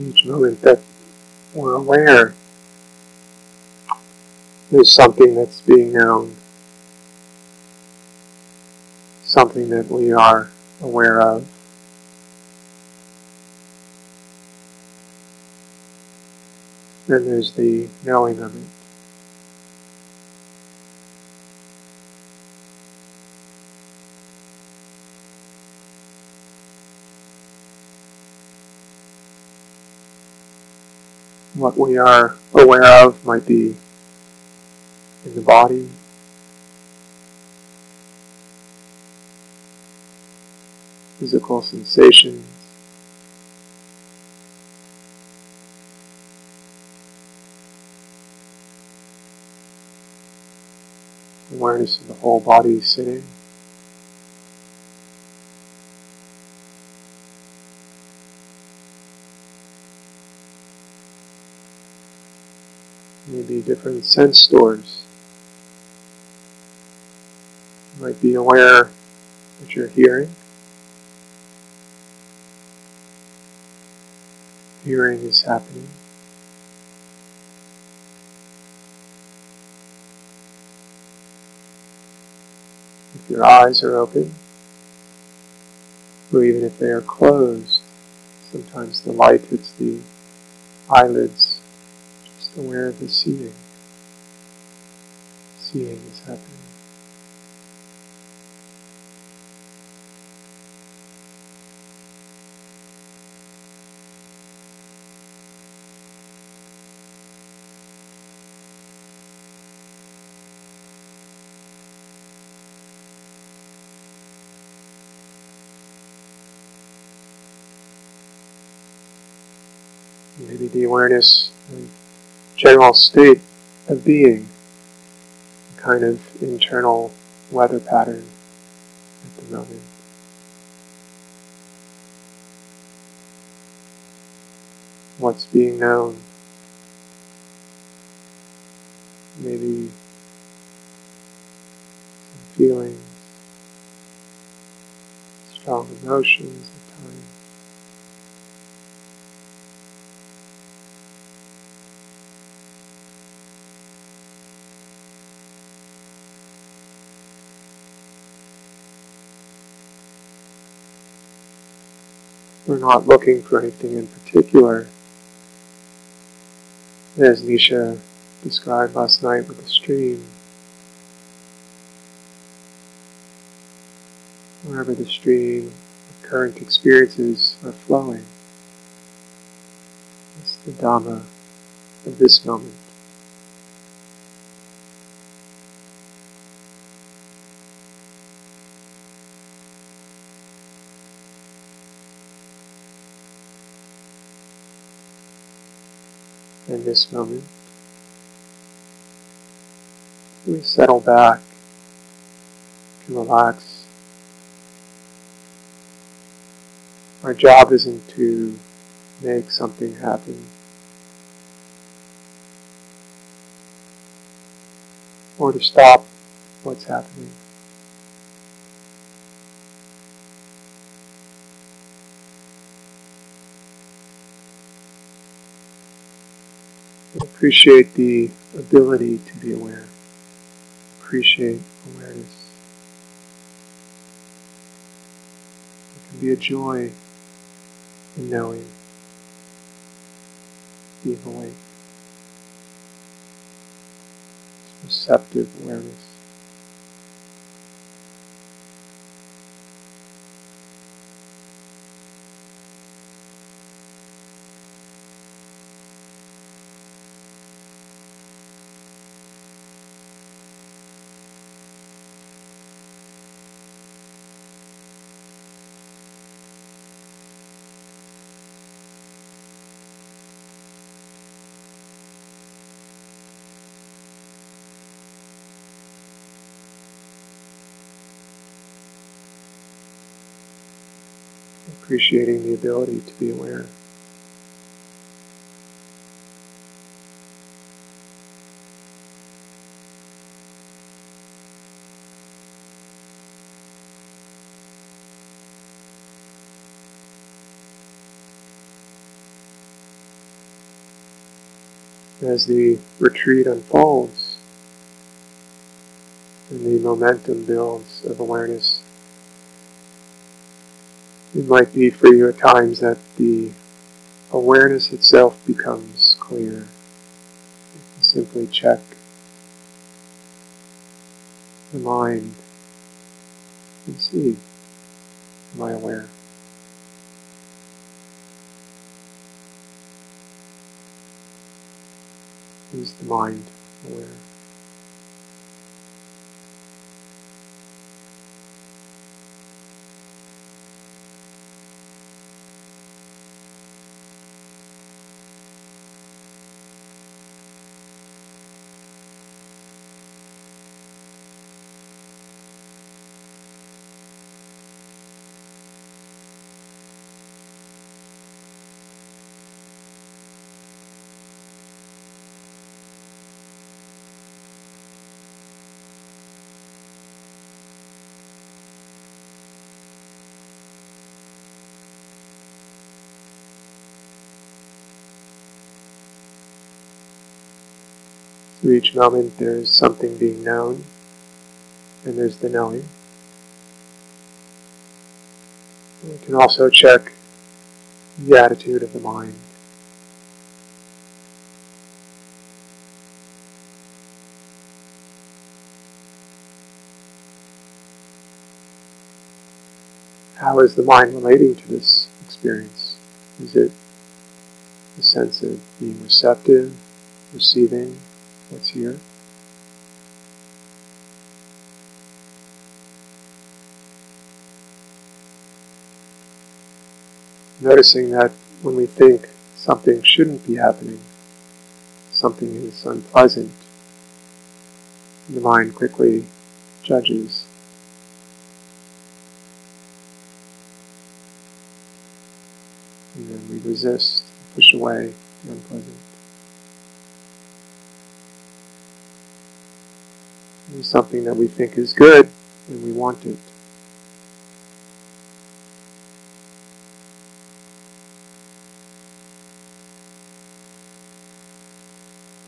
Each moment that we're aware, there's something that's being known, something that we are aware of. Then there's the knowing of it. What we are aware of might be in the body, physical sensations. Awareness of the whole body sitting. Maybe different sense doors. You might be aware that you're hearing. Hearing is happening. If your eyes are open, or even if they are closed, sometimes the light hits the eyelids aware of the seeing. Seeing is happening. maybe the awareness general state of being, a kind of internal weather pattern at the moment. What's being known? Maybe some feelings, strong emotions We're not looking for anything in particular. As Nisha described last night with the stream, wherever the stream of current experiences are flowing, it's the Dhamma of this moment. In this moment. We settle back, to relax. Our job isn't to make something happen. Or to stop what's happening. Appreciate the ability to be aware. Appreciate awareness. It can be a joy in knowing, being awake. It's receptive awareness. Appreciating the ability to be aware. As the retreat unfolds and the momentum builds of awareness, it might be for you at times that the awareness itself becomes clear. Simply check the mind and see, am I aware? Is the mind aware? Through each moment there is something being known, and there's the knowing. We can also check the attitude of the mind. How is the mind relating to this experience? Is it a sense of being receptive, receiving, what's here. Noticing that when we think something shouldn't be happening, something is unpleasant, the mind quickly judges. And then we resist, push away the unpleasant. There's something that we think is good and we want it.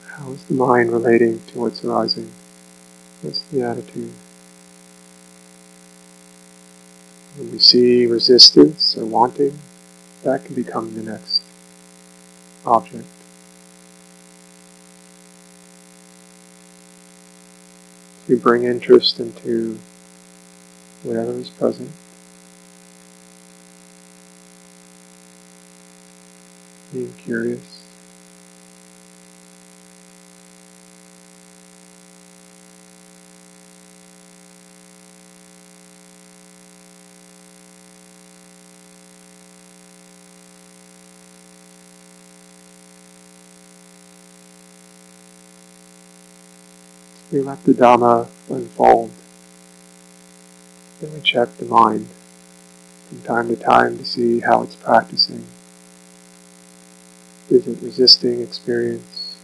How is the mind relating to what's arising? What's the attitude? When we see resistance or wanting, that can become the next object. We bring interest into whatever is present. Being curious. We let the Dhamma unfold. Then we check the mind from time to time to see how it's practicing. Is it resisting experience?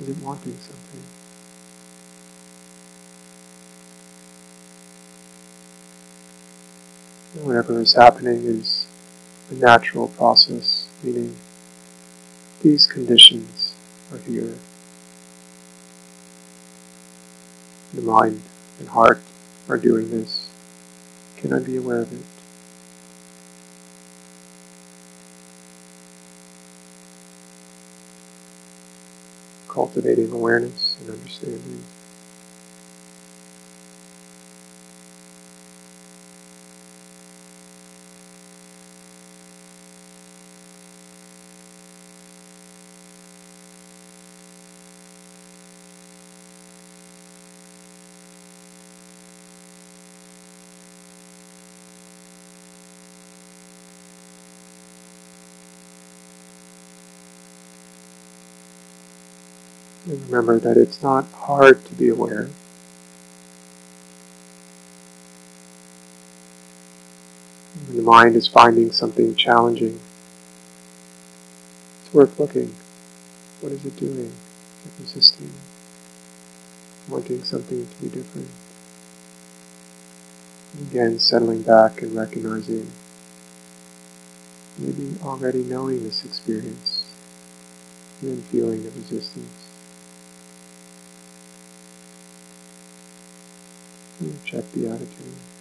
Is it wanting something? whatever is happening is a natural process, meaning these conditions are here. The mind and heart are doing this? Can I be aware of it? Cultivating awareness and understanding. And remember that it's not hard to be aware. When the mind is finding something challenging, it's worth looking. What is it doing? Is it resisting? Wanting something to be different? And again, settling back and recognizing, maybe already knowing this experience and then feeling the resistance. Check the attitude.